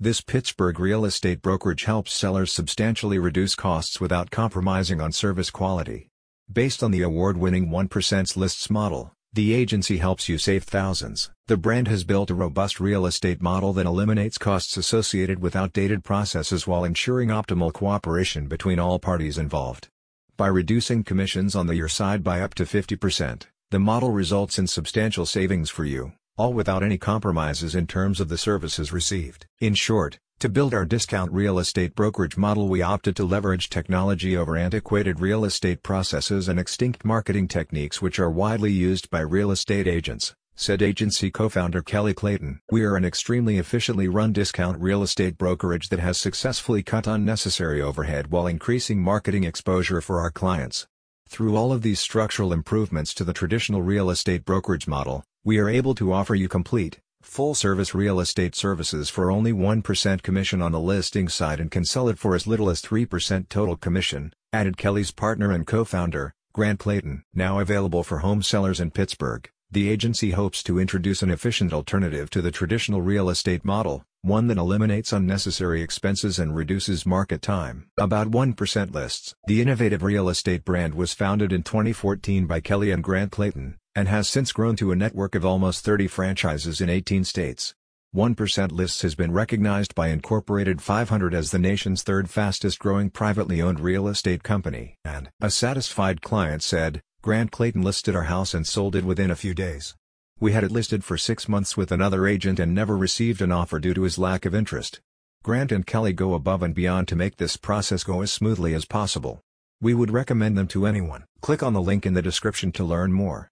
This Pittsburgh real estate brokerage helps sellers substantially reduce costs without compromising on service quality. Based on the award-winning 1% lists model, the agency helps you save thousands. The brand has built a robust real estate model that eliminates costs associated with outdated processes while ensuring optimal cooperation between all parties involved. By reducing commissions on the your side by up to 50%, the model results in substantial savings for you all without any compromises in terms of the services received. In short, to build our discount real estate brokerage model we opted to leverage technology over antiquated real estate processes and extinct marketing techniques which are widely used by real estate agents, said agency co-founder Kelly Clayton. We are an extremely efficiently run discount real estate brokerage that has successfully cut unnecessary overhead while increasing marketing exposure for our clients. Through all of these structural improvements to the traditional real estate brokerage model, we are able to offer you complete, full-service real estate services for only 1% commission on the listing side and can sell it for as little as 3% total commission, added Kelly's partner and co-founder, Grant Clayton. Now available for home sellers in Pittsburgh, the agency hopes to introduce an efficient alternative to the traditional real estate model, one that eliminates unnecessary expenses and reduces market time. About 1% lists. The innovative real estate brand was founded in 2014 by Kelly and Grant Clayton, and has since grown to a network of almost 30 franchises in 18 states. 1% Lists has been recognized by Incorporated 500 as the nation's third fastest growing privately owned real estate company. And a satisfied client said, Grant Clayton listed our house and sold it within a few days. We had it listed for six months with another agent and never received an offer due to his lack of interest. Grant and Kelly go above and beyond to make this process go as smoothly as possible. We would recommend them to anyone. Click on the link in the description to learn more.